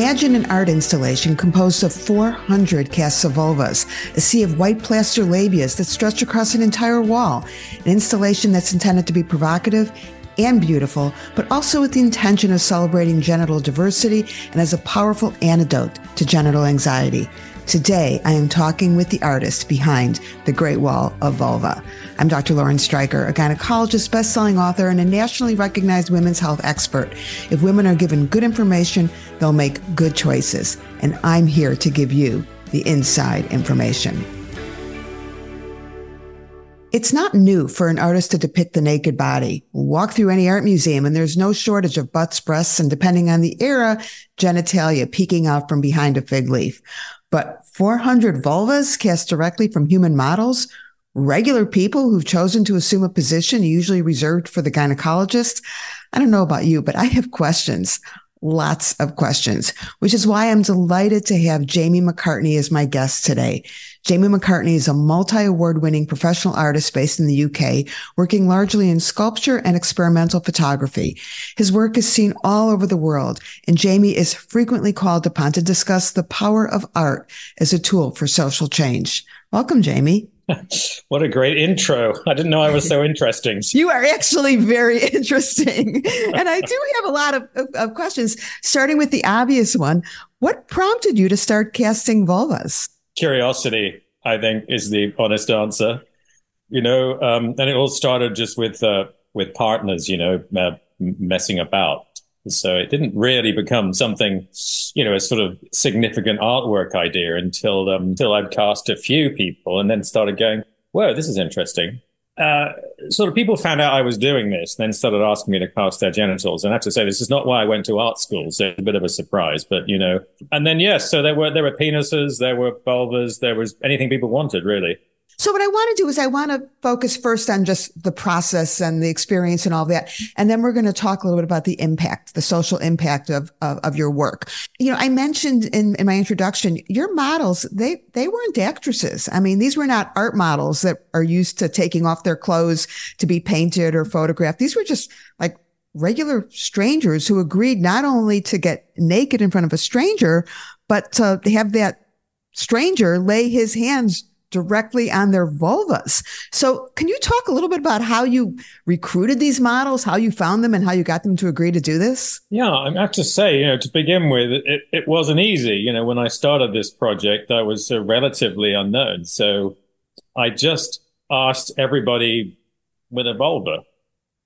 Imagine an art installation composed of 400 casts of vulvas, a sea of white plaster labias that stretch across an entire wall, an installation that's intended to be provocative and beautiful, but also with the intention of celebrating genital diversity and as a powerful antidote to genital anxiety. Today, I am talking with the artist behind The Great Wall of Vulva. I'm Dr. Lauren Streicher, a gynecologist, best-selling author, and a nationally recognized women's health expert. If women are given good information, they'll make good choices. And I'm here to give you the inside information. It's not new for an artist to depict the naked body. Walk through any art museum and there's no shortage of butts, breasts, and depending on the era, genitalia peeking out from behind a fig leaf. But 400 vulvas cast directly from human models, regular people who've chosen to assume a position usually reserved for the gynecologist. I don't know about you, but I have questions lots of questions, which is why I'm delighted to have Jamie McCartney as my guest today. Jamie McCartney is a multi-award winning professional artist based in the UK, working largely in sculpture and experimental photography. His work is seen all over the world, and Jamie is frequently called upon to discuss the power of art as a tool for social change. Welcome, Jamie. what a great intro. I didn't know I was so interesting. You are actually very interesting. and I do have a lot of, of, questions, starting with the obvious one. What prompted you to start casting vulvas? Curiosity, I think, is the honest answer. You know, um, and it all started just with uh, with partners, you know, uh, messing about. So it didn't really become something, you know, a sort of significant artwork idea until um, until I'd cast a few people and then started going, whoa, this is interesting. Uh, sort of people found out I was doing this, and then started asking me to cast their genitals. And I have to say, this is not why I went to art school. So it's a bit of a surprise, but you know, and then yes, so there were, there were penises, there were vulvas, there was anything people wanted really. So what I want to do is I want to focus first on just the process and the experience and all that. And then we're going to talk a little bit about the impact, the social impact of, of, of your work. You know, I mentioned in, in my introduction, your models, they, they weren't actresses. I mean, these were not art models that are used to taking off their clothes to be painted or photographed. These were just like regular strangers who agreed not only to get naked in front of a stranger, but to have that stranger lay his hands directly on their vulvas. So can you talk a little bit about how you recruited these models, how you found them and how you got them to agree to do this? Yeah, I have to say, you know, to begin with, it, it wasn't easy. You know, when I started this project, I was uh, relatively unknown. So I just asked everybody with a vulva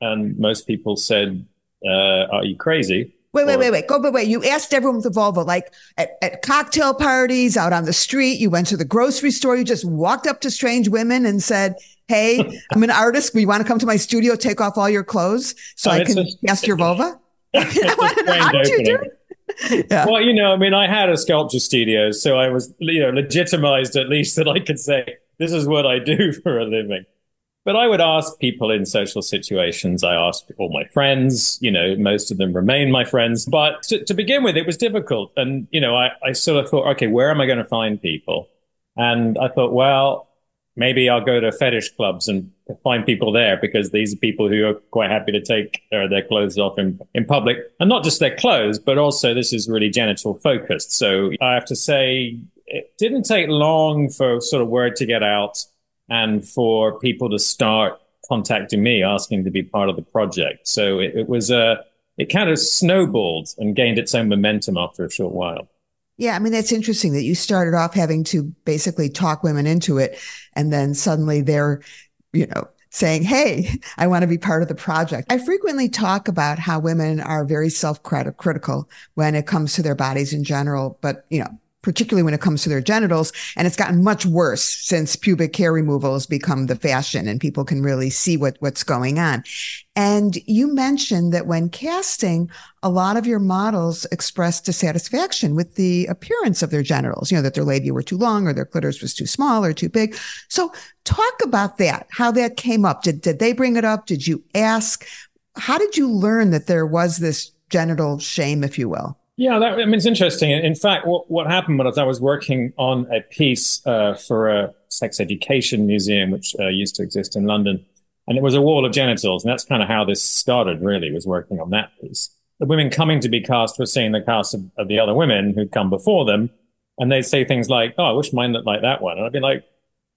and most people said, uh, are you crazy? Wait, wait, wait, wait. Go, wait, wait. You asked everyone with the vulva, like at, at, cocktail parties, out on the street. You went to the grocery store. You just walked up to strange women and said, Hey, I'm an artist. We want to come to my studio, take off all your clothes so oh, I can cast your vulva? How did you do it? Yeah. Well, you know, I mean, I had a sculpture studio, so I was, you know, legitimized at least that I could say, this is what I do for a living. But I would ask people in social situations. I asked all my friends, you know, most of them remain my friends. But to, to begin with, it was difficult. And, you know, I, I sort of thought, okay, where am I going to find people? And I thought, well, maybe I'll go to fetish clubs and find people there because these are people who are quite happy to take uh, their clothes off in, in public. And not just their clothes, but also this is really genital focused. So I have to say, it didn't take long for sort of word to get out and for people to start contacting me asking to be part of the project. So it, it was a, uh, it kind of snowballed and gained its own momentum after a short while. Yeah, I mean, that's interesting that you started off having to basically talk women into it. And then suddenly they're, you know, saying, Hey, I want to be part of the project. I frequently talk about how women are very self critical when it comes to their bodies in general. But, you know, particularly when it comes to their genitals. And it's gotten much worse since pubic hair removal has become the fashion and people can really see what, what's going on. And you mentioned that when casting, a lot of your models expressed dissatisfaction with the appearance of their genitals, you know, that their labia were too long or their clitoris was too small or too big. So talk about that, how that came up. Did, did they bring it up? Did you ask? How did you learn that there was this genital shame, if you will? Yeah, that, I mean, it's interesting. In fact, what, what happened was I was working on a piece uh, for a sex education museum, which uh, used to exist in London. And it was a wall of genitals. And that's kind of how this started, really, was working on that piece. the women coming to be cast were seeing the cast of, of the other women who'd come before them, and they'd say things like, "Oh, I wish mine looked like that one," and I'd be like,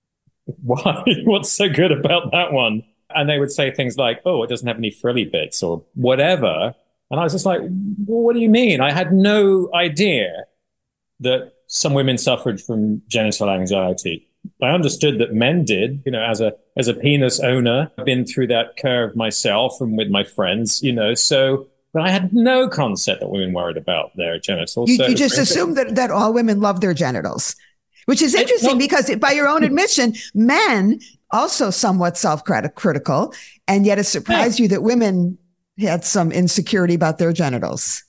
"Why? What's so good about that one?" And they would say things like, "Oh, it doesn't have any frilly bits," or whatever. And I was just like, well, "What do you mean?" I had no idea that some women suffered from genital anxiety. I understood that men did, you know, as a as a penis owner, I've been through that curve myself and with my friends, you know, so but I had no concept that women worried about their genitals. You, so you just assume that, that all women love their genitals, which is interesting well, because by your own admission, men also somewhat self-critical, and yet it surprised yeah. you that women had some insecurity about their genitals.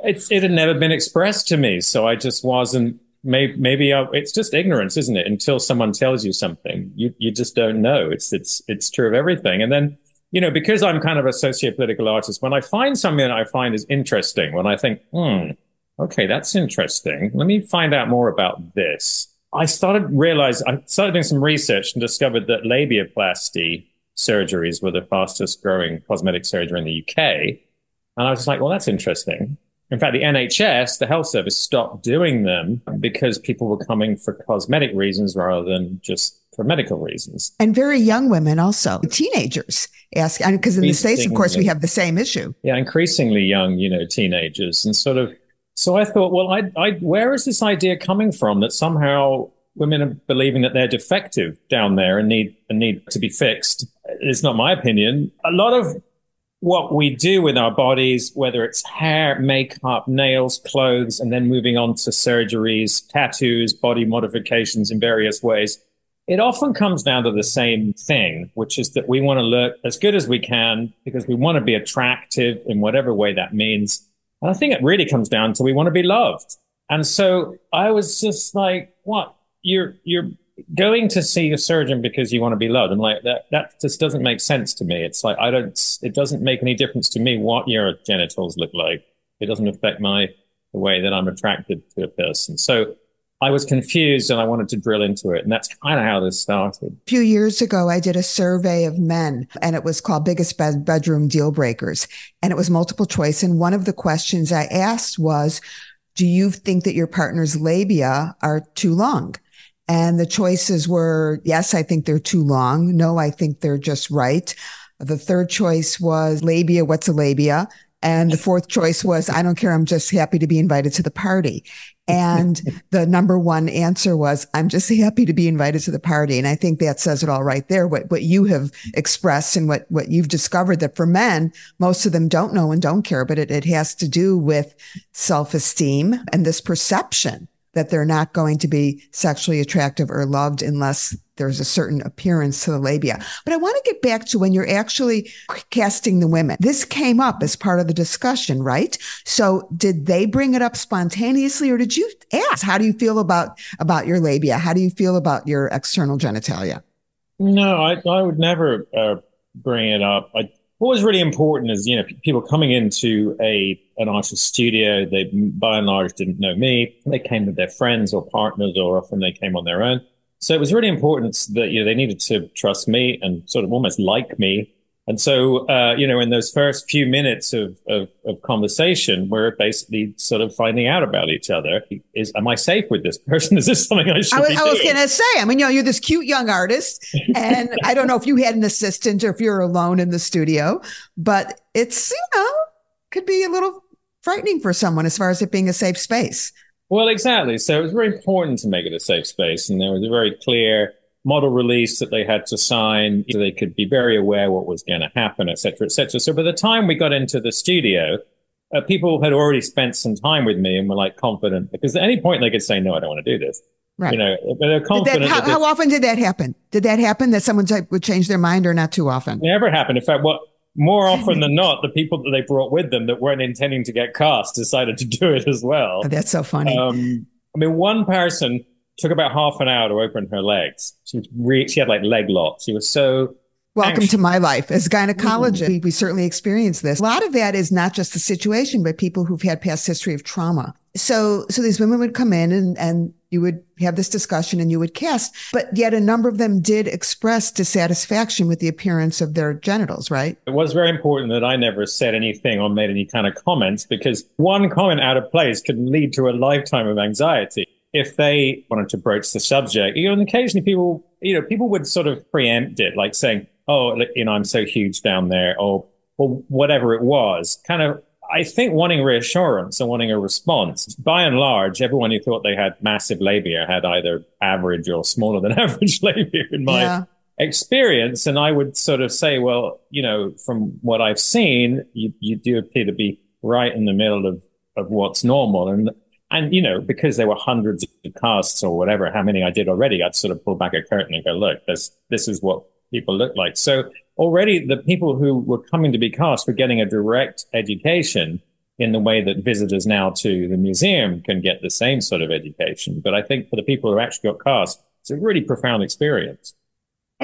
It's it had never been expressed to me, so I just wasn't maybe, maybe I, it's just ignorance, isn't it? Until someone tells you something, you, you just don't know. It's, it's, it's true of everything. And then, you know, because I'm kind of a socio-political artist, when I find something that I find is interesting, when I think, hmm, okay, that's interesting. Let me find out more about this. I started realize I started doing some research and discovered that labiaplasty surgeries were the fastest growing cosmetic surgery in the UK. And I was just like, well, that's interesting. In fact, the NHS, the health service, stopped doing them because people were coming for cosmetic reasons rather than just for medical reasons. And very young women also, teenagers ask, because in the States, of course, we have the same issue. Yeah, increasingly young, you know, teenagers. And sort of, so I thought, well, I, I, where is this idea coming from that somehow women are believing that they're defective down there and need, and need to be fixed? It's not my opinion. A lot of what we do with our bodies, whether it's hair, makeup, nails, clothes, and then moving on to surgeries, tattoos, body modifications in various ways, it often comes down to the same thing, which is that we want to look as good as we can because we want to be attractive in whatever way that means. And I think it really comes down to we want to be loved. And so I was just like, what? You're, you're going to see a surgeon because you want to be loved. And like that that just doesn't make sense to me. It's like i don't it doesn't make any difference to me what your genitals look like. It doesn't affect my the way that i'm attracted to a person. So i was confused and i wanted to drill into it. And that's kind of how this started. A few years ago i did a survey of men and it was called biggest bed- bedroom deal breakers. And it was multiple choice. And one of the questions i asked was do you think that your partner's labia are too long and the choices were, yes, I think they're too long. No, I think they're just right. The third choice was labia. What's a labia? And the fourth choice was, I don't care. I'm just happy to be invited to the party. And the number one answer was, I'm just happy to be invited to the party. And I think that says it all right there. What, what you have expressed and what, what you've discovered that for men, most of them don't know and don't care, but it, it has to do with self esteem and this perception that they're not going to be sexually attractive or loved unless there's a certain appearance to the labia. But I want to get back to when you're actually casting the women. This came up as part of the discussion, right? So did they bring it up spontaneously or did you ask, how do you feel about, about your labia? How do you feel about your external genitalia? No, I, I would never uh, bring it up. I, what was really important is, you know, people coming into a an artist studio, they by and large didn't know me. They came with their friends or partners, or often they came on their own. So it was really important that you know they needed to trust me and sort of almost like me and so, uh, you know, in those first few minutes of, of, of, conversation, we're basically sort of finding out about each other. Is, am I safe with this person? Is this something I should I was, I was going to say, I mean, you know, you're this cute young artist and I don't know if you had an assistant or if you're alone in the studio, but it's, you know, could be a little frightening for someone as far as it being a safe space. Well, exactly. So it was very important to make it a safe space. And there was a very clear, model release that they had to sign so they could be very aware what was going to happen, et cetera, et cetera. So by the time we got into the studio, uh, people had already spent some time with me and were like confident because at any point they could say, no, I don't want to do this. Right. You know, but they're confident. That, how, that how, often did that happen? Did that happen that someone would change their mind or not too often? Never happened. In fact, what more often than not, the people that they brought with them that weren't intending to get cast decided to do it as well. Oh, that's so funny. Um, I mean, one person took about half an hour to open her legs. She was re- she had like leg locks. She was so Welcome anxious. to my life. As gynecologists, mm-hmm. we, we certainly experience this. A lot of that is not just the situation, but people who've had past history of trauma So, so these women would come in and, and you would have this discussion and you would cast, but yet a number of them did express dissatisfaction with the appearance of their genitals, right? It was very important that I never said anything or made any kind of comments because one comment out of place could lead to a lifetime of anxiety. If they wanted to broach the subject, you know, and occasionally people, you know, people would sort of preempt it, like saying, oh, you know, I'm so huge down there, or, or whatever it was, kind of I think wanting reassurance and wanting a response, by and large, everyone who thought they had massive labia had either average or smaller than average labia in my yeah. experience. And I would sort of say, well, you know, from what I've seen, you, you do appear to be right in the middle of, of what's normal. And, and, you know, because there were hundreds of casts or whatever, how many I did already, I'd sort of pull back a curtain and go, look, this, this is what people look like. So already the people who were coming to be cast were getting a direct education in the way that visitors now to the museum can get the same sort of education. But I think for the people who actually got cast, it's a really profound experience.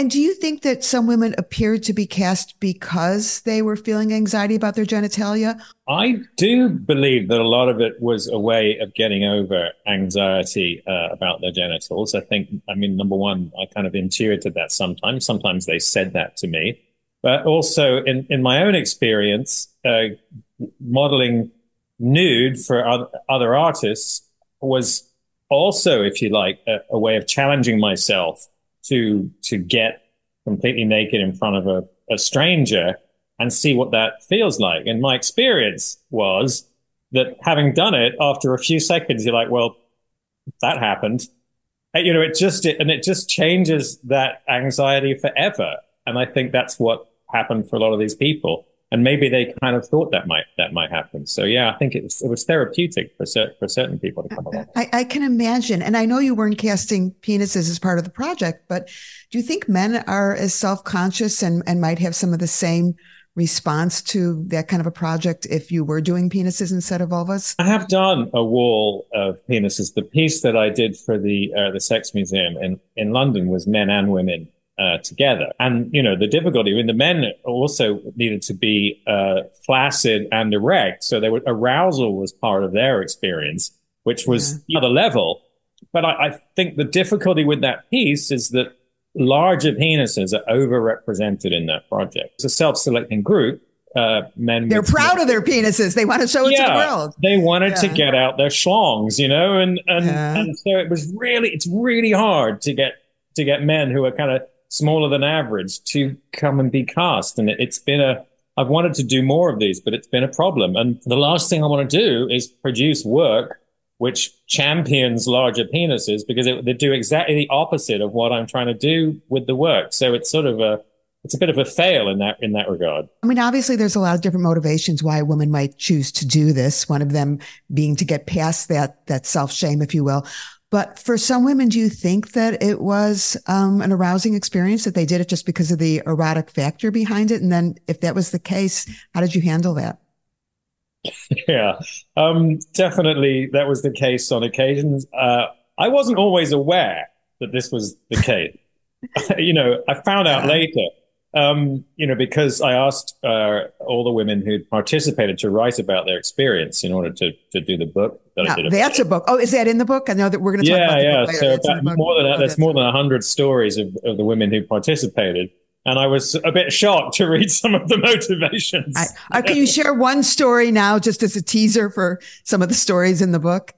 And do you think that some women appeared to be cast because they were feeling anxiety about their genitalia? I do believe that a lot of it was a way of getting over anxiety uh, about their genitals. I think, I mean, number one, I kind of intuited that sometimes. Sometimes they said that to me. But also in, in my own experience, uh, modeling nude for other, artists was also, if you like, a, a way of challenging myself to to get completely naked in front of a, a stranger and see what that feels like. And my experience was that having done it after a few seconds, you're like, well, that happened. And, you know, it just, it, and it just changes that anxiety forever. And I think that's what happened for a lot of these people and maybe they kind of thought that might that might happen. So yeah, I think it was, it was therapeutic for certain for certain people to come along. I, I, can imagine, and I know you weren't casting penises as part of the project, but do you think men are as self conscious and and might have some of the same response to that kind of a project if you were doing penises instead of vulvas? I have done a wall of penises. The piece that I did for the uh, the Sex Museum in in London was men and women uh, together. And, you know, the difficulty, I mean, the men also needed to be uh, flaccid and erect. So there arousal was part of their experience, which was yeah. the other level. But I, I think the difficulty with that piece is that larger penises are overrepresented in that project. It's a self-selecting group. Uh, men they're proud of their penises. They want to show it yeah, to the world. They wanted yeah. to get out their schlongs, you know, and and, yeah. and so it was really it's really hard to get to get men who are kind of smaller than average to come and be cast. And it, has been a, I've wanted to do more of these, but it's been a problem. And the last thing I want to do is produce work which champions larger penises because it, they do exactly the opposite of what I'm trying to do with the work. So it's sort of a, it's a bit of a fail in that in that regard. I mean, obviously, there's a lot of different motivations why a woman might choose to do this. One of them being to get past that that self shame, if you will. But for some women, do you think that it was um, an arousing experience that they did it just because of the erotic factor behind it? And then, if that was the case, how did you handle that? Yeah, um, definitely that was the case on occasions. Uh, I wasn't always aware that this was the case. you know, I found out later um, you know, because I asked uh, all the women who participated to write about their experience in order to to do the book. That now, that's a book. Oh, is that in the book? I know that we're going to talk yeah, about yeah. So about more than oh, there's more than hundred stories of, of the women who participated. And I was a bit shocked to read some of the motivations. I, uh, can you share one story now, just as a teaser for some of the stories in the book?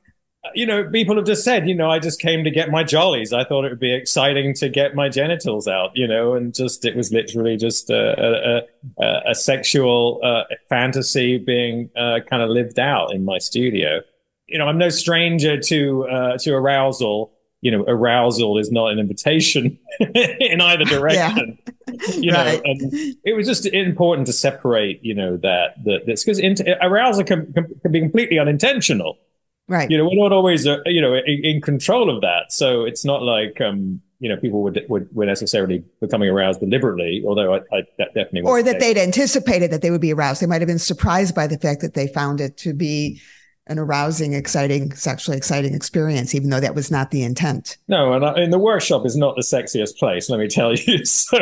You know, people have just said, you know, I just came to get my jollies. I thought it would be exciting to get my genitals out, you know, and just it was literally just a, a, a, a sexual uh, fantasy being uh, kind of lived out in my studio. You know, I'm no stranger to uh, to arousal. You know, arousal is not an invitation in either direction. Yeah. you know, right. and it was just important to separate. You know that that this because arousal can, can, can be completely unintentional Right. You know, we're not always, uh, you know, in, in, control of that. So it's not like, um, you know, people would, would, were necessarily becoming aroused deliberately, although I, I that definitely Or that they'd anticipated that they would be aroused. They might have been surprised by the fact that they found it to be an arousing, exciting, sexually exciting experience, even though that was not the intent. No, and, I, and the workshop is not the sexiest place, let me tell you. So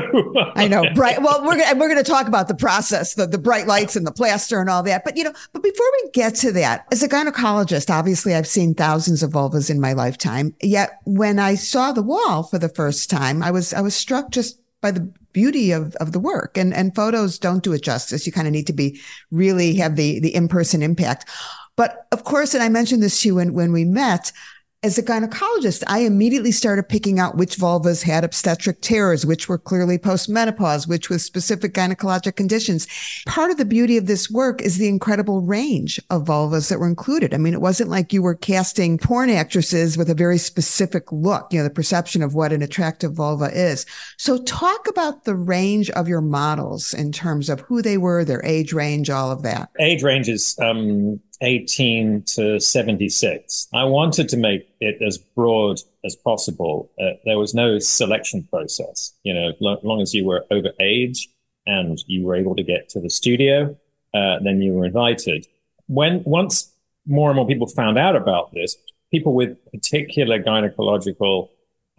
I know, bright. Well, we're we're going to talk about the process, the the bright lights and the plaster and all that. But you know, but before we get to that, as a gynecologist, obviously I've seen thousands of vulvas in my lifetime. Yet when I saw the wall for the first time, I was I was struck just by the beauty of, of the work and, and photos don't do it justice. You kind of need to be really have the, the in-person impact. But of course, and I mentioned this to you when, when we met, as a gynecologist, I immediately started picking out which vulvas had obstetric tears, which were clearly postmenopause, which was specific gynecologic conditions. Part of the beauty of this work is the incredible range of vulvas that were included. I mean, it wasn't like you were casting porn actresses with a very specific look, you know, the perception of what an attractive vulva is. So talk about the range of your models in terms of who they were, their age range, all of that. Age range is, um 18 to 76. I wanted to make it as broad as possible. Uh, there was no selection process. You know, as long as you were over age and you were able to get to the studio, uh, then you were invited. When once more and more people found out about this, people with particular gynecological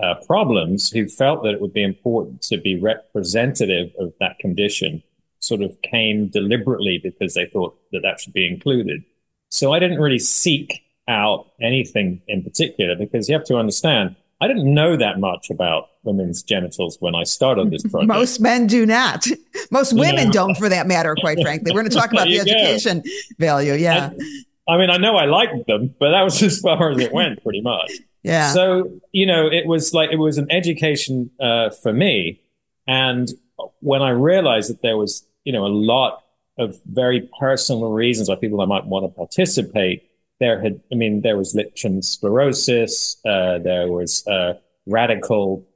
uh, problems who felt that it would be important to be representative of that condition sort of came deliberately because they thought that that should be included. So I didn't really seek out anything in particular because you have to understand, I didn't know that much about women's genitals when I started this project. Most men do not. Most women don't, for that matter, quite frankly. We're going to talk about the education go. value. Yeah. I, I mean, I know I liked them, but that was as far as it went, pretty much. Yeah. So, you know, it was like, it was an education uh, for me. And when I realized that there was, you know, a lot of very personal reasons why people might want to participate. There had, I mean, there was lichen sclerosis, uh, there was uh, radical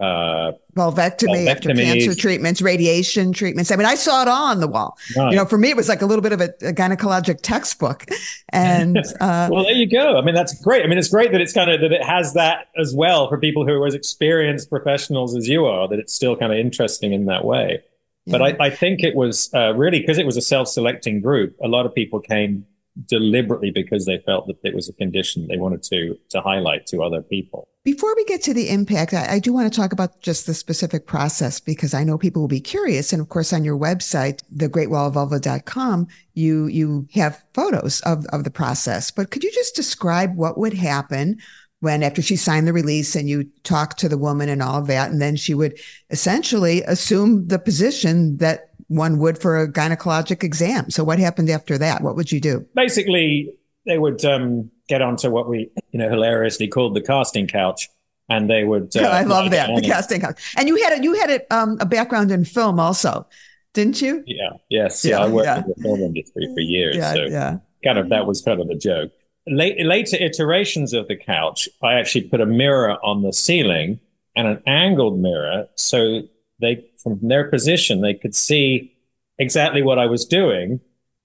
uh, vulvectomy after cancer treatments, radiation treatments. I mean, I saw it all on the wall. Right. You know, for me, it was like a little bit of a, a gynecologic textbook. And uh, well, there you go. I mean, that's great. I mean, it's great that it's kind of that it has that as well for people who are as experienced professionals as you are. That it's still kind of interesting in that way. But I, I, think it was uh, really because it was a self-selecting group. A lot of people came deliberately because they felt that it was a condition they wanted to to highlight to other people. Before we get to the impact, I, I do want to talk about just the specific process because I know people will be curious. And of course, on your website, thegreatwallofvulva.com, you you have photos of, of the process. But could you just describe what would happen when after she signed the release and you talked to the woman and all of that, and then she would essentially assume the position that one would for a gynecologic exam. So what happened after that? What would you do? Basically, they would um, get onto what we, you know, hilariously called the casting couch. And they would. Uh, I love that the casting couch. And you had a, you had a, um, a background in film also, didn't you? Yeah. Yes. Yeah. yeah I worked yeah. in the film industry for years. Yeah. So yeah. kind of that was kind of the joke late, later iterations of the couch, I actually put a mirror on the ceiling and an angled mirror so they, from their position, they could see exactly what I was doing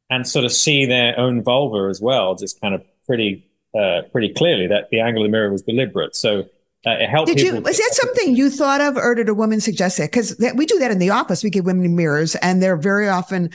and sort of see their own vulva as well, just kind of pretty, uh, pretty clearly that the angle of the mirror was deliberate. So uh, it helped. Did you? Was that something you thought of, or did a woman suggest that? Because we do that in the office. We give women mirrors, and they're very often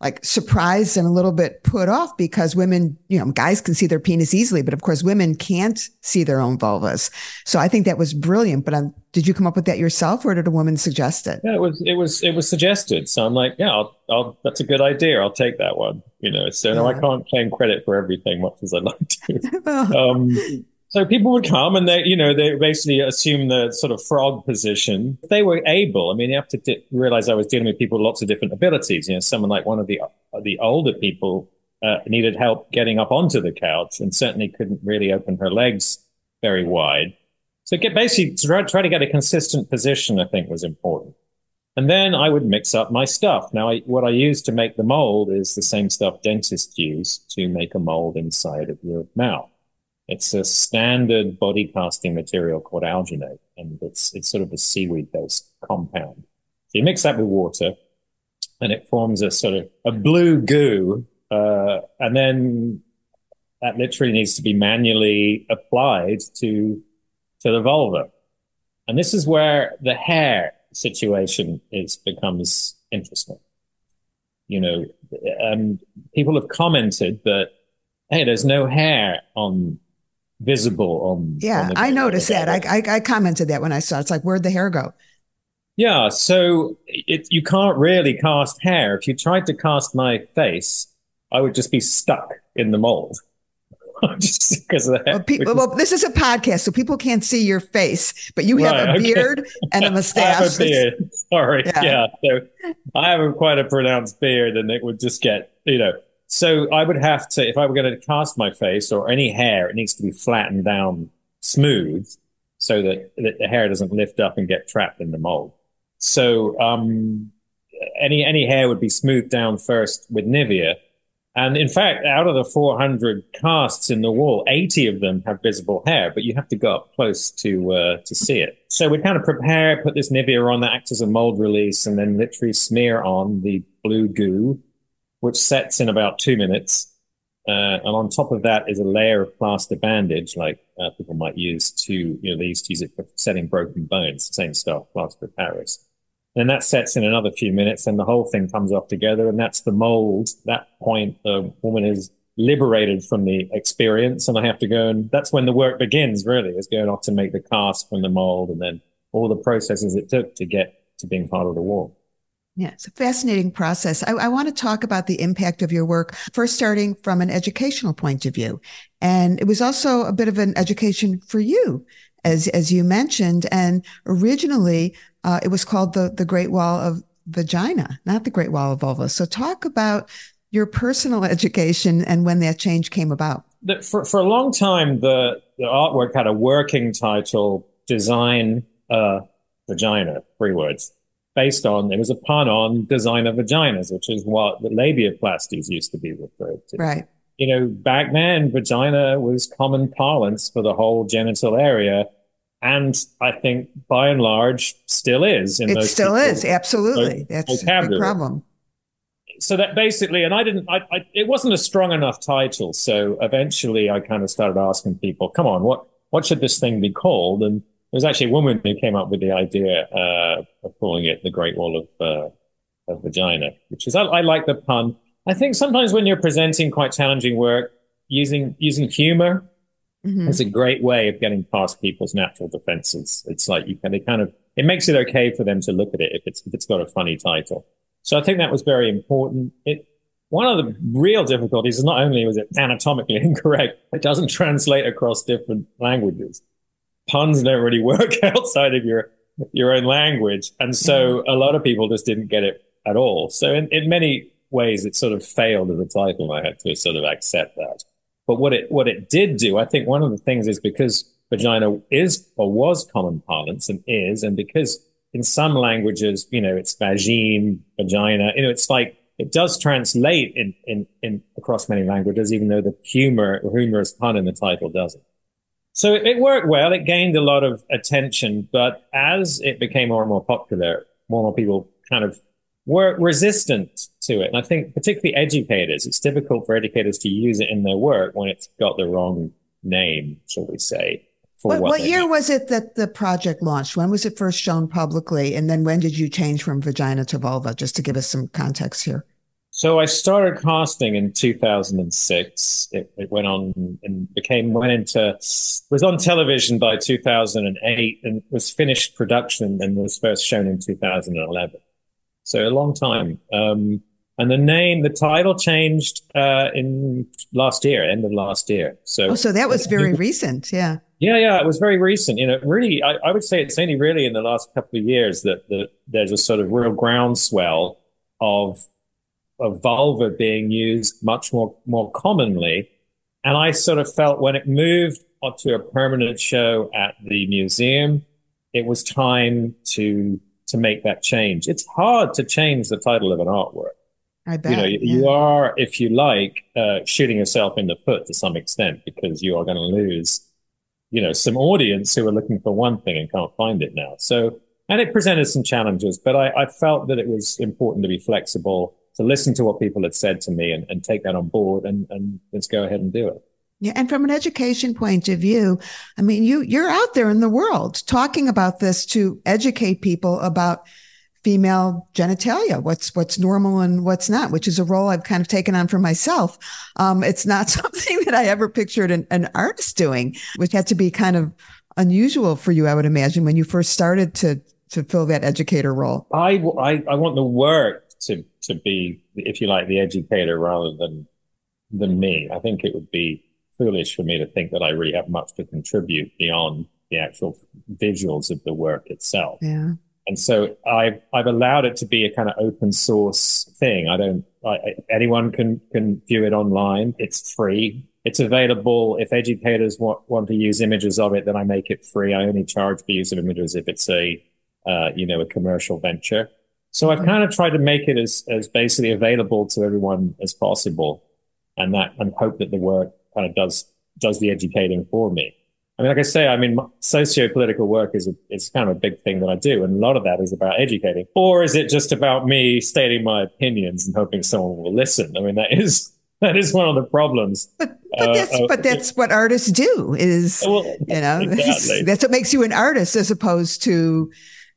like surprised and a little bit put off because women, you know, guys can see their penis easily, but of course, women can't see their own vulvas. So I think that was brilliant. But um, did you come up with that yourself, or did a woman suggest it? Yeah, it was. It was. It was suggested. So I'm like, yeah, I'll, I'll, that's a good idea. I'll take that one. You know, so yeah. no, I can't claim credit for everything, much as I'd like to. um, so people would come and they, you know, they basically assume the sort of frog position. They were able, I mean, you have to di- realize I was dealing with people with lots of different abilities. You know, someone like one of the the older people uh, needed help getting up onto the couch and certainly couldn't really open her legs very wide. So get basically try, try to get a consistent position, I think was important. And then I would mix up my stuff. Now, I, what I use to make the mold is the same stuff dentists use to make a mold inside of your mouth. It's a standard body casting material called alginate, and it's it's sort of a seaweed based compound. So you mix that with water, and it forms a sort of a blue goo, uh, and then that literally needs to be manually applied to to the vulva. And this is where the hair situation is becomes interesting. You know, people have commented that hey, there's no hair on visible on. Yeah, on I noticed that. I, I, I commented that when I saw. It. It's like where'd the hair go? Yeah, so it, you can't really cast hair. If you tried to cast my face, I would just be stuck in the mold. just because of that. Well, people, well, this is a podcast, so people can't see your face, but you have right, a beard okay. and a mustache. A beard. Sorry. Yeah. yeah. So I have quite a pronounced beard, and it would just get, you know. So I would have to, if I were going to cast my face or any hair, it needs to be flattened down smooth so that, that the hair doesn't lift up and get trapped in the mold. So um, any any hair would be smoothed down first with Nivea and in fact, out of the 400 casts in the wall, 80 of them have visible hair, but you have to go up close to uh, to see it. So we kind of prepare, put this Nivea on that acts as a mold release, and then literally smear on the blue goo, which sets in about two minutes. Uh, and on top of that is a layer of plaster bandage, like uh, people might use to, you know, they used to use it for setting broken bones, same stuff, plaster of Paris. And that sets in another few minutes and the whole thing comes off together. And that's the mold. That point, the woman is liberated from the experience. And I have to go and that's when the work begins, really, is going off to make the cast from the mold and then all the processes it took to get to being part of the wall. Yeah, it's a fascinating process. I, I, want to talk about the impact of your work, first starting from an educational point of view. And it was also a bit of an education for you, as, as you mentioned. And originally, uh, it was called the the Great Wall of Vagina, not the Great Wall of Vulva. So talk about your personal education and when that change came about. For for a long time, the the artwork had a working title: "Design a Vagina." Three words. Based on it was a pun on designer vaginas, which is what the labiaplasties used to be referred to. Right. You know, back then, vagina was common parlance for the whole genital area and I think by and large still is. it still is absolutely. That's a big problem. So that basically, and I didn't. I, I, it wasn't a strong enough title. So eventually, I kind of started asking people, "Come on, what what should this thing be called?" And was actually a woman who came up with the idea uh, of calling it the Great Wall of uh, of Vagina, which is I, I like the pun. I think sometimes when you're presenting quite challenging work, using using humor Mm-hmm. It's a great way of getting past people's natural defenses. It's like you can, they kind of, it makes it okay for them to look at it if it's, if it's got a funny title. So I think that was very important. It, one of the real difficulties is not only was it anatomically incorrect, it doesn't translate across different languages. Puns don't really work outside of your, your own language. And so mm-hmm. a lot of people just didn't get it at all. So in, in many ways, it sort of failed as a title. I had to sort of accept that. But what it what it did do, I think one of the things is because vagina is or was common parlance and is, and because in some languages, you know, it's vagine, vagina, you know, it's like it does translate in, in, in across many languages, even though the humor or humorous pun in the title doesn't. So it, worked well. It gained a lot of attention, but as it became more and more popular, more and more people kind of were resistant to it. And I think particularly educators, it's difficult for educators to use it in their work when it's got the wrong name, shall we say. What, what, what year was it that the project launched? When was it first shown publicly? And then when did you change from vagina to vulva? Just to give us some context here. So I started casting in 2006. It, it, went on and became went into was on television by 2008 and was finished production and was first shown in 2011. So a long time. Um, and the name, the title changed uh, in last year, end of last year. So, oh, so that was very recent, yeah. Yeah, yeah, it was very recent. You know, really, I, I would say it's only really in the last couple of years that, that there's a sort of real groundswell of of vulva being used much more more commonly. And I sort of felt when it moved to a permanent show at the museum, it was time to to make that change. It's hard to change the title of an artwork. I bet. You know, yeah. you are, if you like, uh, shooting yourself in the foot to some extent because you are going to lose, you know, some audience who are looking for one thing and can't find it now. So, and it presented some challenges, but I, I felt that it was important to be flexible, to listen to what people had said to me and, and take that on board and, and let's go ahead and do it. Yeah, and from an education point of view, I mean, you you're out there in the world talking about this to educate people about female genitalia, what's what's normal and what's not, which is a role I've kind of taken on for myself. Um, it's not something that I ever pictured an, an artist doing, which had to be kind of unusual for you, I would imagine, when you first started to to fill that educator role. I, I, I want the work to to be, if you like, the educator rather than than me. I think it would be foolish for me to think that I really have much to contribute beyond the actual visuals of the work itself. Yeah. And so I've I've allowed it to be a kind of open source thing. I don't I, anyone can can view it online. It's free. It's available. If educators want want to use images of it, then I make it free. I only charge for use of images if it's a uh, you know a commercial venture. So I've kind of tried to make it as as basically available to everyone as possible, and that and hope that the work kind of does does the educating for me. I mean, like I say, I mean, socio-political work is a, is kind of a big thing that I do, and a lot of that is about educating. Or is it just about me stating my opinions and hoping someone will listen? I mean, that is that is one of the problems. But, but that's uh, but that's what artists do. Is well, you know exactly. that's what makes you an artist as opposed to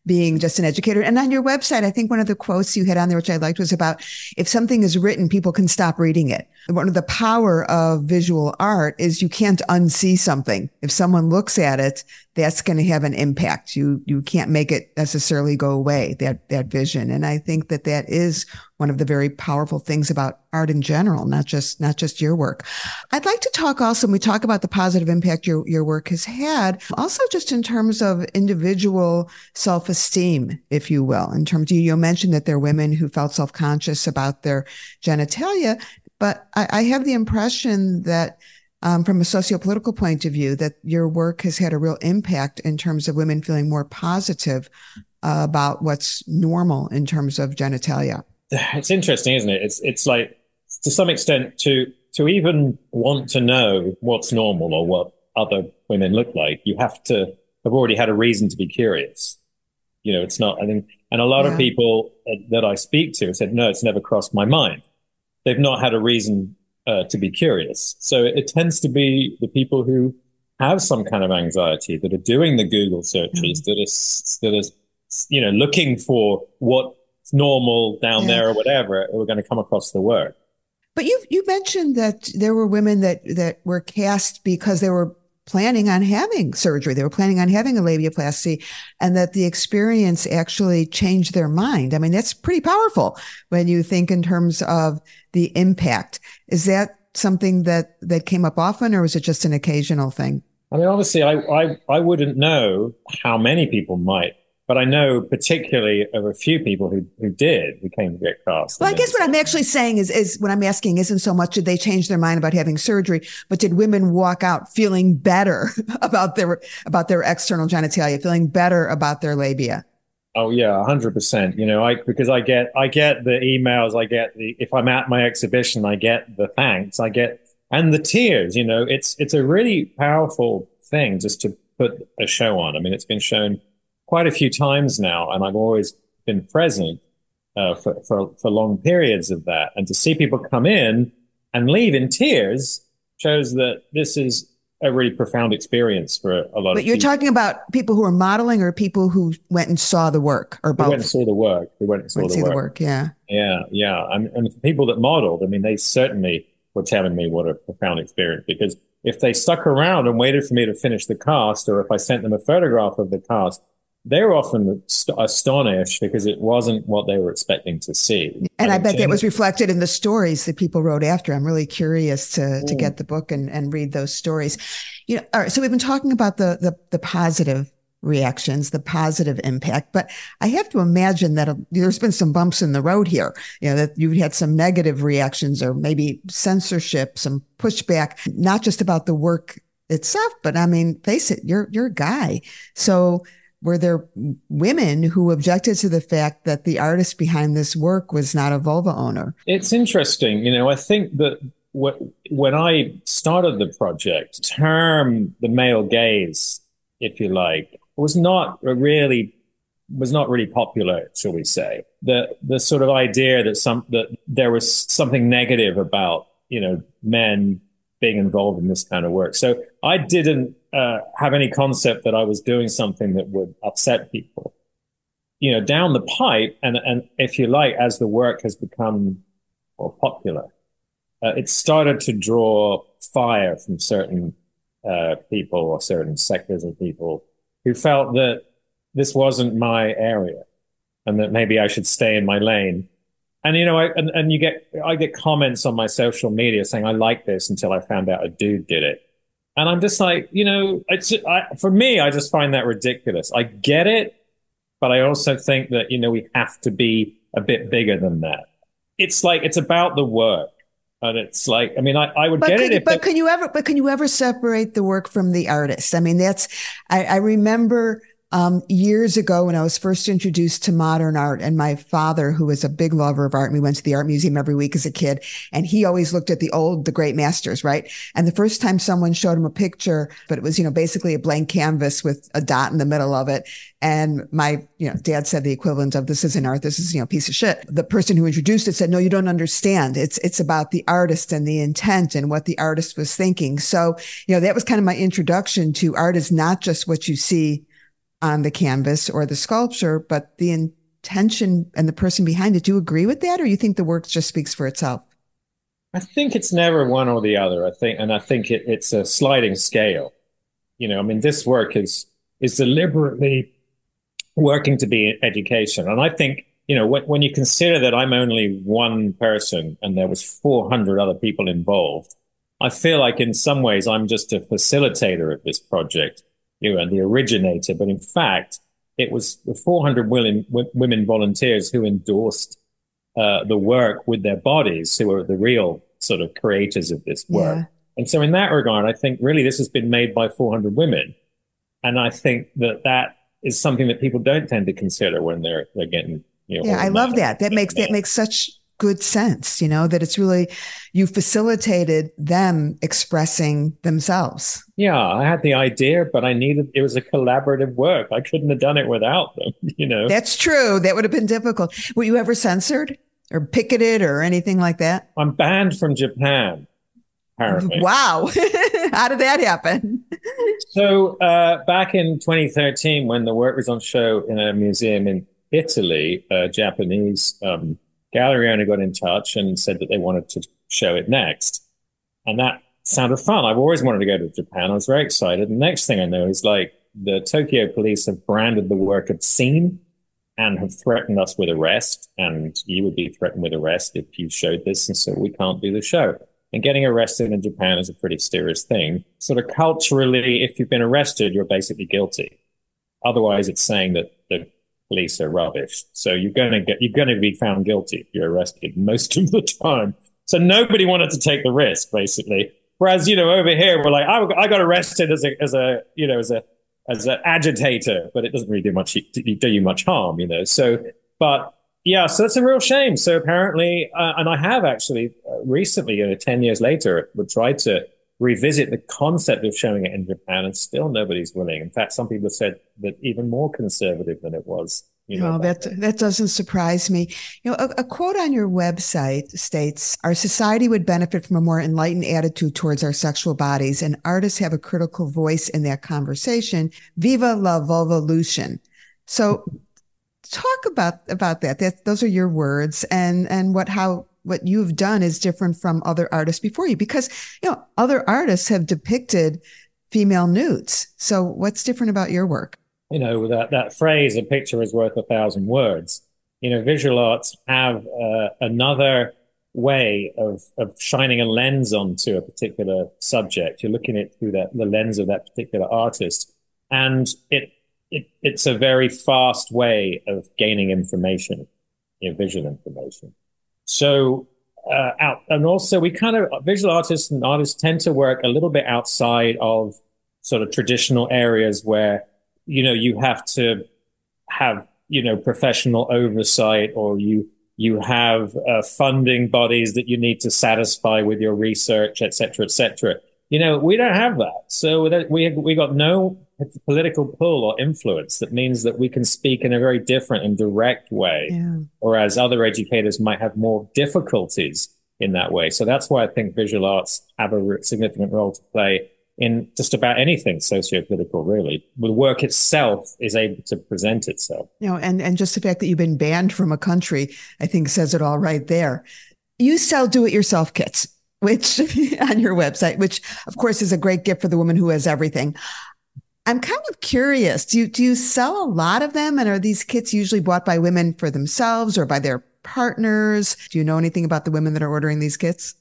being just an educator. And on your website, I think one of the quotes you had on there, which I liked, was about if something is written, people can stop reading it. One of the power of visual art is you can't unsee something. If someone looks at it, that's going to have an impact. You you can't make it necessarily go away that that vision. And I think that that is one of the very powerful things about art in general, not just not just your work. I'd like to talk also when we talk about the positive impact your your work has had, also just in terms of individual self esteem, if you will. In terms, you, you mentioned that there are women who felt self conscious about their genitalia, but I, I have the impression that um, from a socio-political point of view that your work has had a real impact in terms of women feeling more positive uh, about what's normal in terms of genitalia. It's interesting, isn't it? It's it's like to some extent to to even want to know what's normal or what other women look like, you have to have already had a reason to be curious. You know, it's not. I think, and a lot yeah. of people that I speak to said, "No, it's never crossed my mind." They've not had a reason uh, to be curious. So it tends to be the people who have some kind of anxiety that are doing the Google searches, mm. that are that are you know looking for what's normal down yeah. there or whatever, we're going to come across the work. But you you mentioned that there were women that that were cast because they were planning on having surgery. They were planning on having a labiaplasty and that the experience actually changed their mind. I mean, that's pretty powerful when you think in terms of the impact. Is that something that, that came up often or was it just an occasional thing? I mean, obviously, I, I, I wouldn't know how many people might but I know particularly of a few people who, who did, who came to get cast. Well, I guess what I'm actually saying is, is what I'm asking isn't so much did they change their mind about having surgery, but did women walk out feeling better about their, about their external genitalia, feeling better about their labia? Oh yeah, hundred percent. You know, I because I get I get the emails, I get the if I'm at my exhibition, I get the thanks, I get and the tears. You know, it's it's a really powerful thing just to put a show on. I mean, it's been shown quite a few times now, and I've always been present uh, for, for, for long periods of that. And to see people come in and leave in tears shows that this is a really profound experience for a lot but of. But you're people. talking about people who are modeling, or people who went and saw the work, or both. Who went and saw the work. Who went and saw went the, work. the work. Yeah. Yeah, yeah. And, and for people that modeled, I mean, they certainly were telling me what a profound experience because if they stuck around and waited for me to finish the cast, or if I sent them a photograph of the cast, they were often st- astonished because it wasn't what they were expecting to see. And I, I bet that was reflected in the stories that people wrote after. I'm really curious to mm. to get the book and, and read those stories. You know, all right. So we've been talking about the the, the positive reactions, the positive impact. But I have to imagine that a, there's been some bumps in the road here, you know, that you've had some negative reactions or maybe censorship, some pushback, not just about the work itself, but I mean, face it, you're, you're a guy. So were there women who objected to the fact that the artist behind this work was not a vulva owner? It's interesting. You know, I think that when I started the project, term the male gaze, if you like, was not really was not really popular, shall we say. The the sort of idea that some that there was something negative about, you know, men being involved in this kind of work. So I didn't uh, have any concept that I was doing something that would upset people. you know, down the pipe, and and if you like, as the work has become more popular, uh, it started to draw fire from certain uh, people or certain sectors of people who felt that this wasn't my area and that maybe I should stay in my lane. And you know, I, and, and you get I get comments on my social media saying I like this until I found out a dude did it, and I'm just like, you know, it's I, for me, I just find that ridiculous. I get it, but I also think that you know we have to be a bit bigger than that. It's like it's about the work. And it's like, I mean, I, I would but get it. If but it, can you ever, but can you ever separate the work from the artist? I mean, that's, I, I remember um, years ago when I was first introduced to modern art and my father, who was a big lover of art, and we went to the art museum every week as a kid, and he always looked at the old, the great masters, right? And the first time someone showed him a picture, but it was, you know, basically a blank canvas with a dot in the middle of it. And my, you know, dad said the equivalent of this isn't art. This is, you know, piece of shit. The person who introduced it said, no, you don't understand. It's, it's about the artist and the intent and what the artist was thinking. So, you know, that was kind of my introduction to art is not just what you see on the canvas or the sculpture, but the intention and the person behind it. Do you agree with that, or you think the work just speaks for itself? I think it's never one or the other. I think, and I think it, it's a sliding scale. You know, I mean, this work is is deliberately working to be education, and I think you know when, when you consider that I'm only one person and there was 400 other people involved, I feel like in some ways I'm just a facilitator of this project you know, the originator, but in fact, it was the 400 women, women volunteers who endorsed uh, the work with their bodies, who are the real sort of creators of this work. Yeah. And so, in that regard, I think really this has been made by 400 women, and I think that that is something that people don't tend to consider when they're they're getting. You know, yeah, I love that. That makes that makes such good sense, you know, that it's really, you facilitated them expressing themselves. Yeah, I had the idea, but I needed, it was a collaborative work. I couldn't have done it without them, you know. That's true. That would have been difficult. Were you ever censored or picketed or anything like that? I'm banned from Japan. Apparently. Wow. How did that happen? so, uh, back in 2013, when the work was on show in a museum in Italy, a Japanese um, gallery got in touch and said that they wanted to show it next. And that sounded fun. I've always wanted to go to Japan. I was very excited. The next thing I know is like the Tokyo police have branded the work obscene and have threatened us with arrest. And you would be threatened with arrest if you showed this. And so we can't do the show. And getting arrested in Japan is a pretty serious thing. Sort of culturally, if you've been arrested, you're basically guilty. Otherwise, it's saying that the police are rubbish. So you're going to get, you're going to be found guilty if you're arrested most of the time. So nobody wanted to take the risk, basically. Whereas, you know, over here, we're like, I, I got arrested as a, as a, you know, as a, as an agitator, but it doesn't really do much, do you much harm, you know? So, but yeah, so that's a real shame. So apparently, uh, and I have actually uh, recently, you know, 10 years later, would try to revisit the concept of showing it in Japan, and still nobody's willing. In fact, some people said that even more conservative than it was. You know, oh, that that doesn't surprise me. You know, a, a, quote on your website states, "Our society would benefit from a more enlightened attitude towards our sexual bodies, and artists have a critical voice in that conversation. Viva la vulvolution." So, talk about about that. That those are your words, and and what how what you've done is different from other artists before you because you know other artists have depicted female nudes so what's different about your work? You know that that phrase a picture is worth a thousand words you know visual arts have uh, another way of of shining a lens onto a particular subject. You're looking at it through that the lens of that particular artist. And it it, it's a very fast way of gaining information, you know, visual information. So uh, out, and also we kind of visual artists and artists tend to work a little bit outside of sort of traditional areas where you know you have to have you know professional oversight or you you have uh, funding bodies that you need to satisfy with your research, et cetera, et cetera. You know, we don't have that. So we, we got no political pull or influence that means that we can speak in a very different and direct way, yeah. whereas other educators might have more difficulties in that way. So that's why I think visual arts have a significant role to play in just about anything socio-political, really. The work itself is able to present itself. You know, and, and just the fact that you've been banned from a country, I think says it all right there. You sell do-it-yourself kits, which on your website, which of course is a great gift for the woman who has everything. I'm kind of curious. Do you, do you sell a lot of them? And are these kits usually bought by women for themselves or by their partners? Do you know anything about the women that are ordering these kits?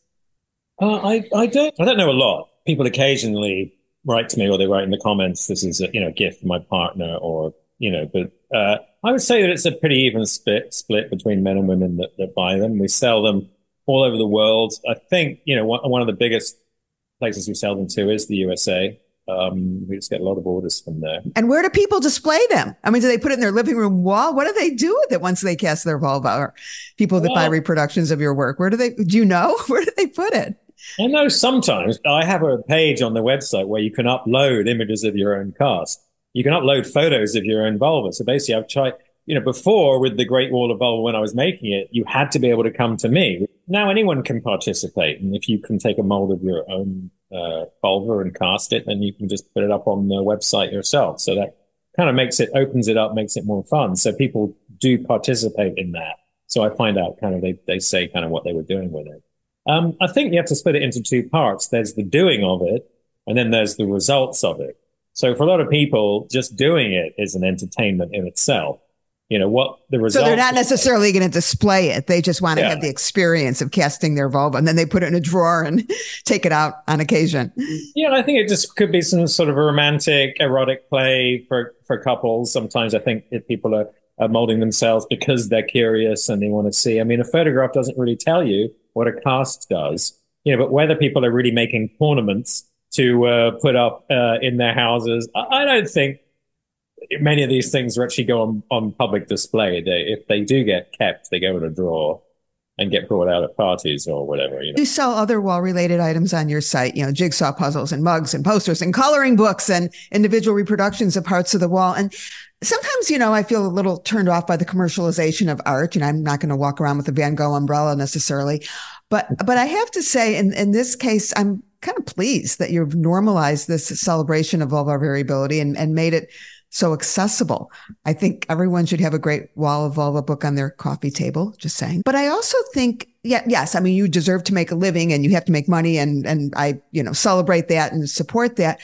Uh, I, I don't I don't know a lot people occasionally write to me or they write in the comments, this is a, you know, gift for my partner or, you know, but, uh, I would say that it's a pretty even split, split between men and women that, that buy them. We sell them all over the world. I think, you know, one, one of the biggest places we sell them to is the USA. Um, we just get a lot of orders from there. And where do people display them? I mean, do they put it in their living room wall? What do they do with it once they cast their vulva? Or people that well, buy reproductions of your work, where do they? Do you know where do they put it? I know sometimes I have a page on the website where you can upload images of your own cast. You can upload photos of your own vulva. So basically, I've tried, you know, before with the Great Wall of Vulva when I was making it, you had to be able to come to me. Now anyone can participate. And if you can take a mold of your own uh, vulva and cast it, and you can just put it up on the website yourself. So that kind of makes it, opens it up, makes it more fun. So people do participate in that. So I find out kind of, they, they say kind of what they were doing with it. Um, I think you have to split it into two parts. There's the doing of it, and then there's the results of it. So for a lot of people, just doing it is an entertainment in itself. You know what the result. So they're not necessarily going to display it. They just want to yeah. have the experience of casting their vulva, and then they put it in a drawer and take it out on occasion. Yeah, I think it just could be some sort of romantic, erotic play for for couples. Sometimes I think if people are, are molding themselves because they're curious and they want to see. I mean, a photograph doesn't really tell you what a cast does. You know, but whether people are really making tournaments to uh, put up uh, in their houses, I, I, don't think many of these things are actually go on, on public display. They, if they do get kept, they go in a drawer and get brought out at parties or whatever. You, know. you sell other wall related items on your site, you know, jigsaw puzzles and mugs and posters and coloring books and individual reproductions of parts of the wall. And sometimes, you know, I feel a little turned off by the commercialization of art. And I'm not going to walk around with a Van Gogh umbrella necessarily, but, but I have to say in, in this case, I'm kind of pleased that you've normalized this celebration of vulvar variability and, and made it so accessible. I think everyone should have a great wall of vulva book on their coffee table, just saying. But I also think, yeah, yes, I mean, you deserve to make a living and you have to make money and, and I, you know, celebrate that and support that.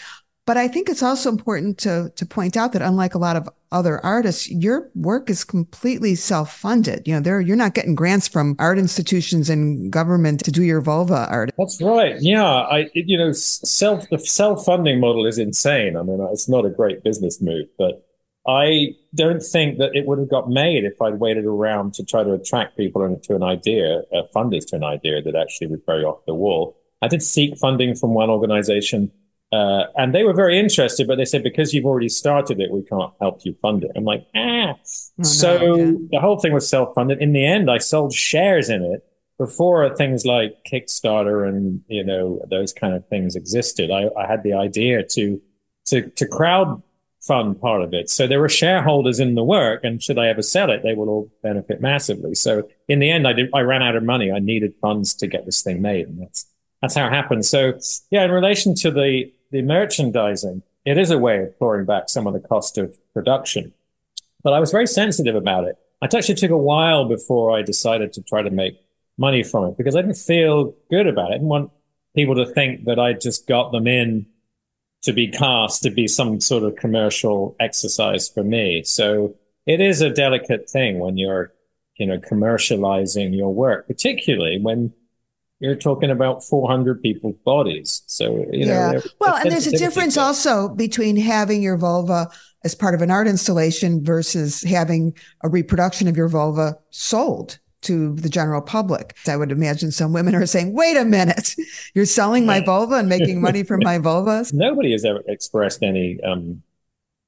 But I think it's also important to, to point out that unlike a lot of other artists, your work is completely self-funded. You know, there, you're not getting grants from art institutions and government to do your vulva art. That's right. Yeah. I, you know, self, the self-funding model is insane. I mean, it's not a great business move, but I don't think that it would have got made if I'd waited around to try to attract people into an idea, uh, funders to an idea that actually was very off the wall. I did seek funding from one organization uh, and they were very interested, but they said, because you've already started it, we can't help you fund it. I'm like, ah. Oh, so no, the whole thing was self funded. In the end, I sold shares in it before things like Kickstarter and, you know, those kind of things existed. I, I had the idea to, to, to crowd fund part of it. So there were shareholders in the work. And should I ever sell it, they will all benefit massively. So in the end, I did, I ran out of money. I needed funds to get this thing made. And that's, that's how it happened. So yeah, in relation to the, the merchandising, it is a way of clawing back some of the cost of production. But I was very sensitive about it. It actually took a while before I decided to try to make money from it because I didn't feel good about it. I didn't want people to think that I just got them in to be cast to be some sort of commercial exercise for me. So it is a delicate thing when you're, you know, commercializing your work, particularly when you're talking about 400 people's bodies. So, you yeah. know, well, and there's a difference also between having your vulva as part of an art installation versus having a reproduction of your vulva sold to the general public. I would imagine some women are saying, wait a minute, you're selling my vulva and making money from my vulvas? Nobody has ever expressed any um,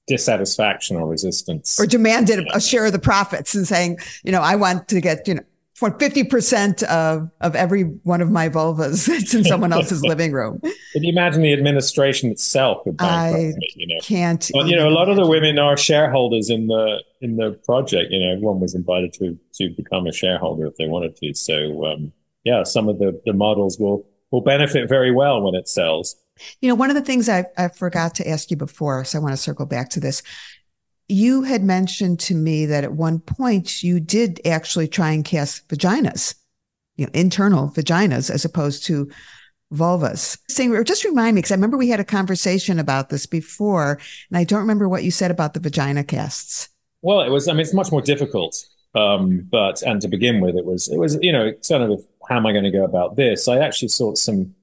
dissatisfaction or resistance. Or demanded a share of the profits and saying, you know, I want to get, you know, for 50% of, of every one of my vulvas that's in someone else's living room. Can you imagine the administration itself? I you know? can't. Well, you know, a lot of the women are shareholders in the in the project. You know, everyone was invited to to become a shareholder if they wanted to. So, um, yeah, some of the, the models will will benefit very well when it sells. You know, one of the things I, I forgot to ask you before, so I want to circle back to this. You had mentioned to me that at one point you did actually try and cast vaginas, you know, internal vaginas as opposed to vulvas. Saying, just remind me, because I remember we had a conversation about this before, and I don't remember what you said about the vagina casts. Well, it was. I mean, it's much more difficult. Um, but and to begin with, it was it was you know sort of how am I going to go about this? I actually sought some.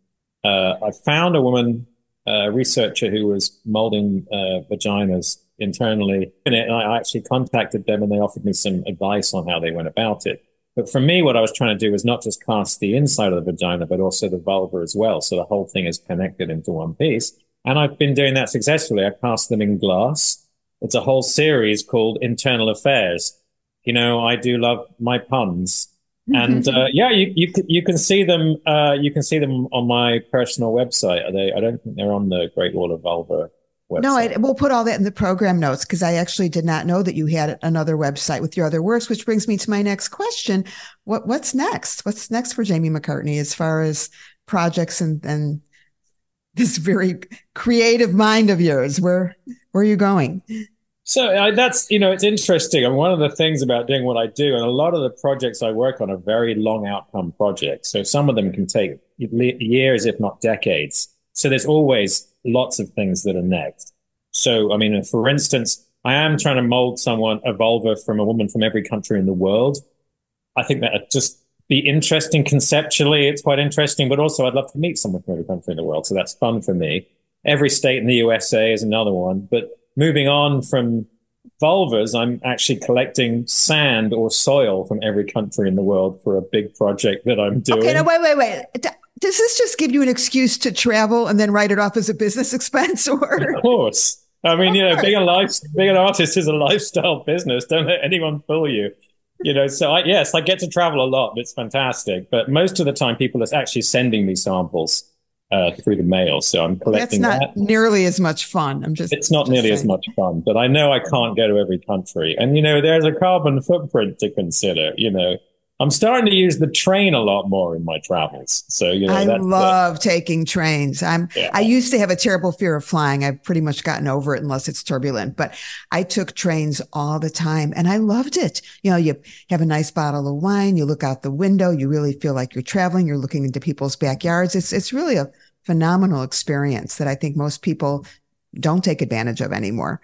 Uh, I found a woman, a researcher who was molding uh, vaginas internally and I actually contacted them, and they offered me some advice on how they went about it. But for me, what I was trying to do was not just cast the inside of the vagina, but also the vulva as well. So the whole thing is connected into one piece. And I've been doing that successfully. I cast them in glass. It's a whole series called Internal Affairs. You know, I do love my puns. And uh, yeah, you, you you can see them. Uh, you can see them on my personal website. Are they? I don't think they're on the Great Wall of Vulva website. No, I, we'll put all that in the program notes because I actually did not know that you had another website with your other works, which brings me to my next question. What what's next? What's next for Jamie McCartney as far as projects and and this very creative mind of yours? Where where are you going? So uh, that's you know it's interesting. And one of the things about doing what I do, and a lot of the projects I work on are very long outcome projects. So some of them can take years, if not decades. So there's always lots of things that are next. So, I mean, for instance, I am trying to mold someone, a vulva from a woman from every country in the world. I think that would just be interesting conceptually. It's quite interesting, but also I'd love to meet someone from every country in the world. So that's fun for me. Every state in the USA is another one. But moving on from vulvas, I'm actually collecting sand or soil from every country in the world for a big project that I'm doing. Okay, no, wait, wait, wait does this just give you an excuse to travel and then write it off as a business expense or? Of course. I mean you know being a life being an artist is a lifestyle business. Don't let anyone fool you. You know so I, yes i get to travel a lot. It's fantastic. But most of the time people are actually sending me samples uh, through the mail. So i'm collecting that's not that. nearly as much fun. I'm just it's not just nearly saying. as much fun but i know i can't go to every country. And you know there's a carbon footprint to consider you know I'm starting to use the train a lot more in my travels. So you know, I love taking trains. I'm. Yeah. I used to have a terrible fear of flying. I've pretty much gotten over it unless it's turbulent. But I took trains all the time, and I loved it. You know, you have a nice bottle of wine. You look out the window. You really feel like you're traveling. You're looking into people's backyards. It's it's really a phenomenal experience that I think most people don't take advantage of anymore.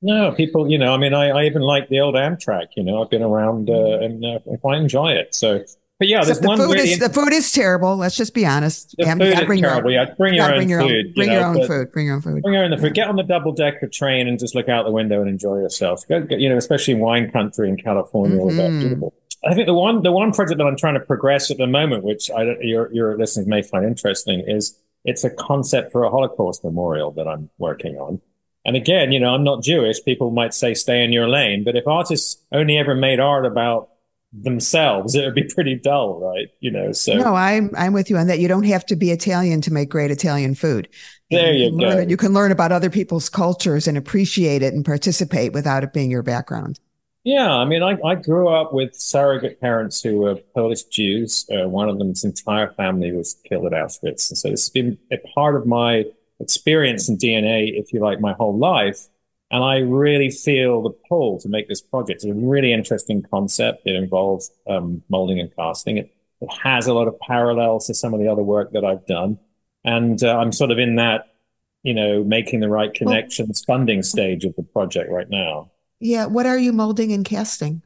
No, people, you know, I mean, I, I even like the old Amtrak, you know, I've been around uh, and uh, I quite enjoy it. So, but yeah, there's the one food really is, the food is terrible. Let's just be honest. The food is bring terrible. Your, yeah, bring your own food. Bring you your own food. Bring your own food. Bring your own food. Get on the double decker train and just look out the window and enjoy yourself. Go, you know, especially in wine country in California, mm-hmm. all that beautiful. I think the one the one project that I'm trying to progress at the moment, which I your your listeners may find interesting, is it's a concept for a Holocaust memorial that I'm working on. And again, you know, I'm not Jewish. People might say stay in your lane, but if artists only ever made art about themselves, it would be pretty dull, right? You know, so no, I'm I'm with you on that. You don't have to be Italian to make great Italian food. There you, you go. Learn, you can learn about other people's cultures and appreciate it and participate without it being your background. Yeah, I mean, I, I grew up with surrogate parents who were Polish Jews. Uh, one of them's entire family was killed at Auschwitz, and so it's been a part of my experience and DNA, if you like, my whole life. And I really feel the pull to make this project. It's a really interesting concept. It involves um, molding and casting. It, it has a lot of parallels to some of the other work that I've done. And uh, I'm sort of in that, you know, making the right connections well, funding stage of the project right now. Yeah. What are you molding and casting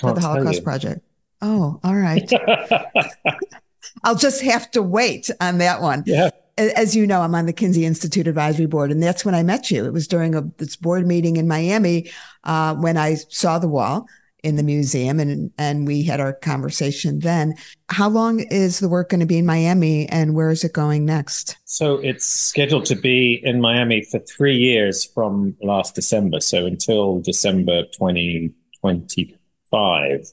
for the Holocaust Project? Oh, all right. I'll just have to wait on that one. Yeah as you know, I'm on the Kinsey Institute Advisory Board, and that's when I met you. It was during a this board meeting in Miami uh, when I saw the wall in the museum, and and we had our conversation then. How long is the work going to be in Miami, and where is it going next? So it's scheduled to be in Miami for three years from last December, so until December 2025,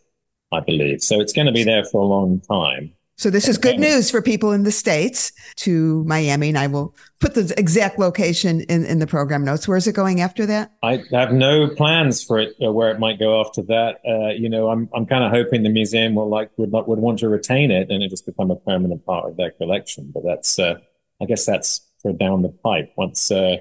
I believe. So it's going to be there for a long time. So this is good news for people in the States to Miami. And I will put the exact location in, in the program notes. Where is it going after that? I have no plans for it, uh, where it might go after that. Uh, you know, I'm, I'm kind of hoping the museum will like, would, would want to retain it and it just become a permanent part of their collection. But that's, uh, I guess that's for down the pipe once, uh,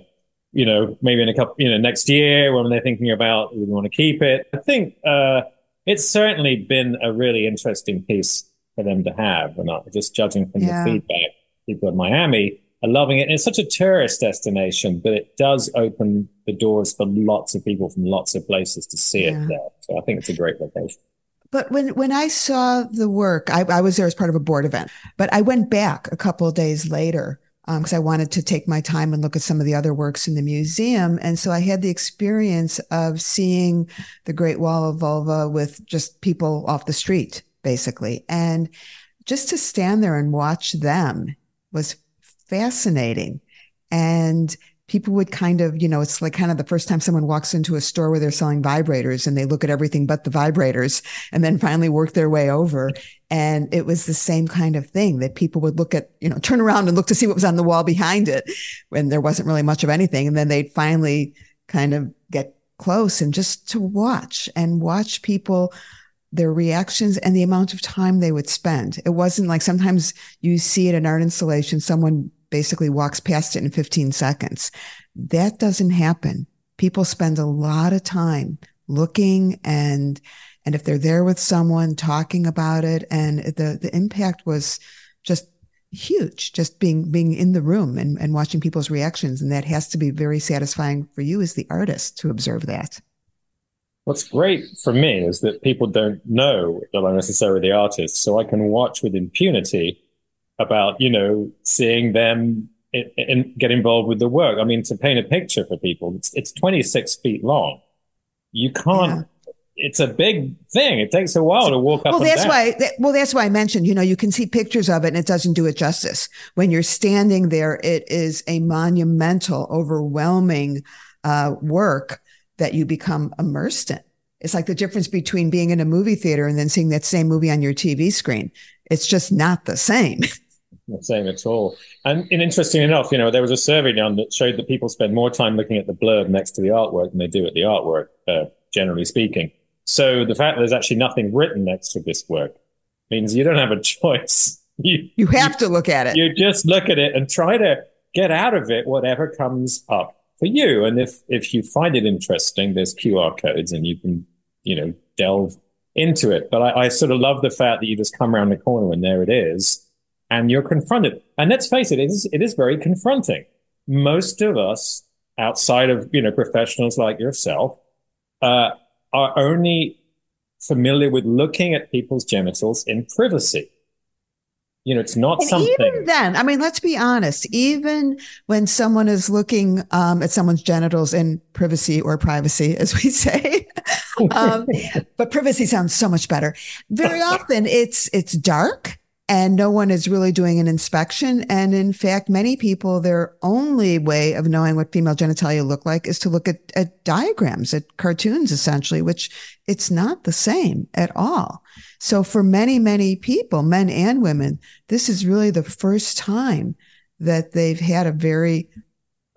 you know, maybe in a couple, you know, next year when they're thinking about we want to keep it. I think uh, it's certainly been a really interesting piece for them to have. And not just judging from yeah. the feedback, people in Miami are loving it. And it's such a tourist destination, but it does open the doors for lots of people from lots of places to see yeah. it there. So I think it's a great location. But when, when I saw the work, I, I was there as part of a board event, but I went back a couple of days later because um, I wanted to take my time and look at some of the other works in the museum. And so I had the experience of seeing the Great Wall of Vulva with just people off the street, basically. And just to stand there and watch them was fascinating. And people would kind of, you know, it's like kind of the first time someone walks into a store where they're selling vibrators and they look at everything but the vibrators and then finally work their way over. And it was the same kind of thing that people would look at, you know, turn around and look to see what was on the wall behind it when there wasn't really much of anything. And then they'd finally kind of get close and just to watch and watch people their reactions and the amount of time they would spend. It wasn't like sometimes you see at an art installation, someone basically walks past it in 15 seconds. That doesn't happen. People spend a lot of time looking and and if they're there with someone talking about it and the the impact was just huge just being being in the room and, and watching people's reactions and that has to be very satisfying for you as the artist to observe that what's great for me is that people don't know that i'm necessarily the artist so i can watch with impunity about, you know, seeing them and get involved with the work. I mean, to paint a picture for people, it's, it's 26 feet long. You can't, yeah. it's a big thing. It takes a while to walk up. Well, that's down. why, well, that's why I mentioned, you know, you can see pictures of it and it doesn't do it justice. When you're standing there, it is a monumental, overwhelming, uh, work that you become immersed in. It's like the difference between being in a movie theater and then seeing that same movie on your TV screen. It's just not the same. Not same at all. And, and interesting enough, you know, there was a survey done that showed that people spend more time looking at the blurb next to the artwork than they do at the artwork, uh, generally speaking. So the fact that there's actually nothing written next to this work means you don't have a choice. You, you have you, to look at it. You just look at it and try to get out of it whatever comes up for you. And if, if you find it interesting, there's QR codes and you can, you know, delve into it. But I, I sort of love the fact that you just come around the corner and there it is and you're confronted. And let's face it, it is, it is very confronting. Most of us outside of, you know, professionals like yourself, uh, are only familiar with looking at people's genitals in privacy. You know, it's not and something. Even then, I mean, let's be honest. Even when someone is looking um, at someone's genitals in privacy or privacy, as we say, um, but privacy sounds so much better. Very often, it's it's dark and no one is really doing an inspection. And in fact, many people, their only way of knowing what female genitalia look like is to look at, at diagrams, at cartoons, essentially, which it's not the same at all. So for many, many people, men and women, this is really the first time that they've had a very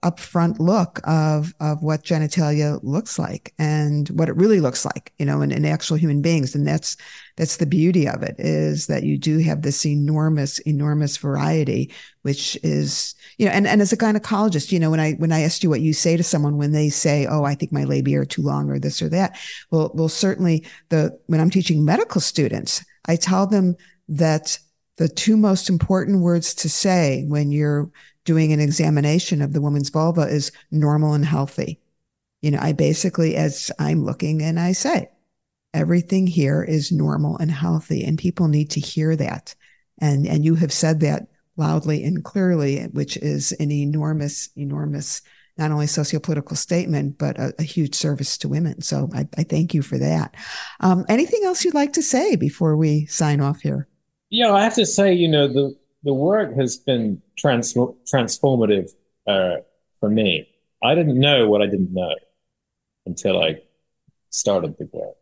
upfront look of of what genitalia looks like and what it really looks like you know in, in actual human beings. And that's that's the beauty of it is that you do have this enormous enormous variety which is you know and, and as a gynecologist you know when i when i asked you what you say to someone when they say oh i think my labia are too long or this or that well well certainly the when i'm teaching medical students i tell them that the two most important words to say when you're doing an examination of the woman's vulva is normal and healthy. You know, I basically, as I'm looking and I say, everything here is normal and healthy and people need to hear that. And, and you have said that loudly and clearly, which is an enormous, enormous, not only sociopolitical statement, but a, a huge service to women. So I, I thank you for that. Um, anything else you'd like to say before we sign off here? Yeah, I have to say, you know, the, the work has been trans- transformative uh, for me. I didn't know what I didn't know until I started the work.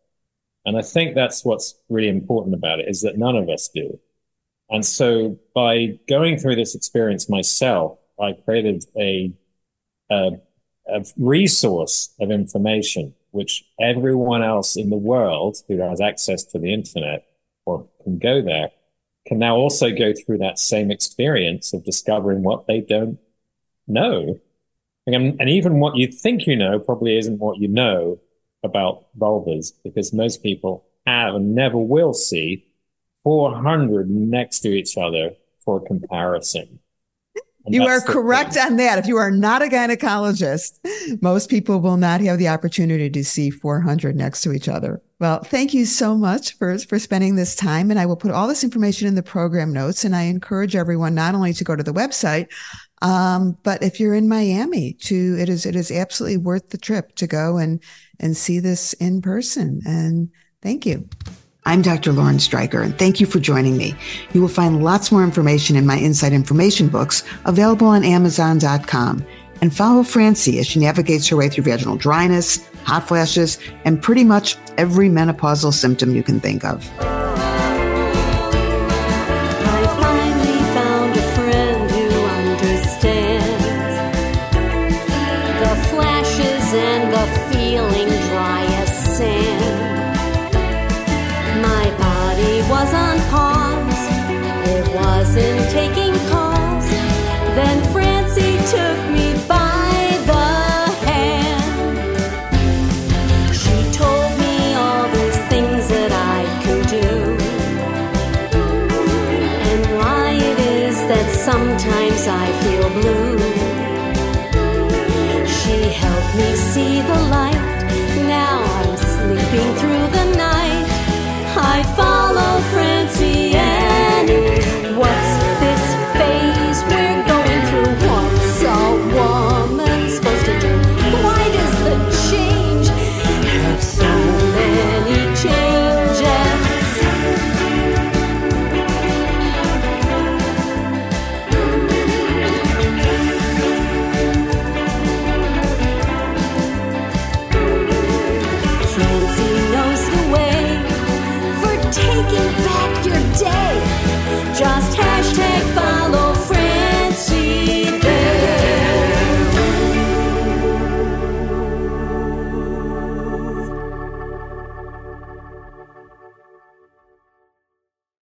And I think that's what's really important about it is that none of us do. And so by going through this experience myself, I created a, a, a resource of information which everyone else in the world who has access to the internet or can go there can now also go through that same experience of discovering what they don't know. And, and even what you think you know probably isn't what you know about vulvas because most people have and never will see 400 next to each other for comparison. You are correct thing. on that. If you are not a gynecologist, most people will not have the opportunity to see 400 next to each other. Well, thank you so much for, for spending this time. And I will put all this information in the program notes. And I encourage everyone not only to go to the website, um, but if you're in Miami to, it is, it is absolutely worth the trip to go and, and see this in person. And thank you. I'm Dr. Lauren Streicher, and thank you for joining me. You will find lots more information in my Inside Information books available on Amazon.com. And follow Francie as she navigates her way through vaginal dryness, hot flashes, and pretty much every menopausal symptom you can think of. See the light. Now I'm sleeping through the night. I find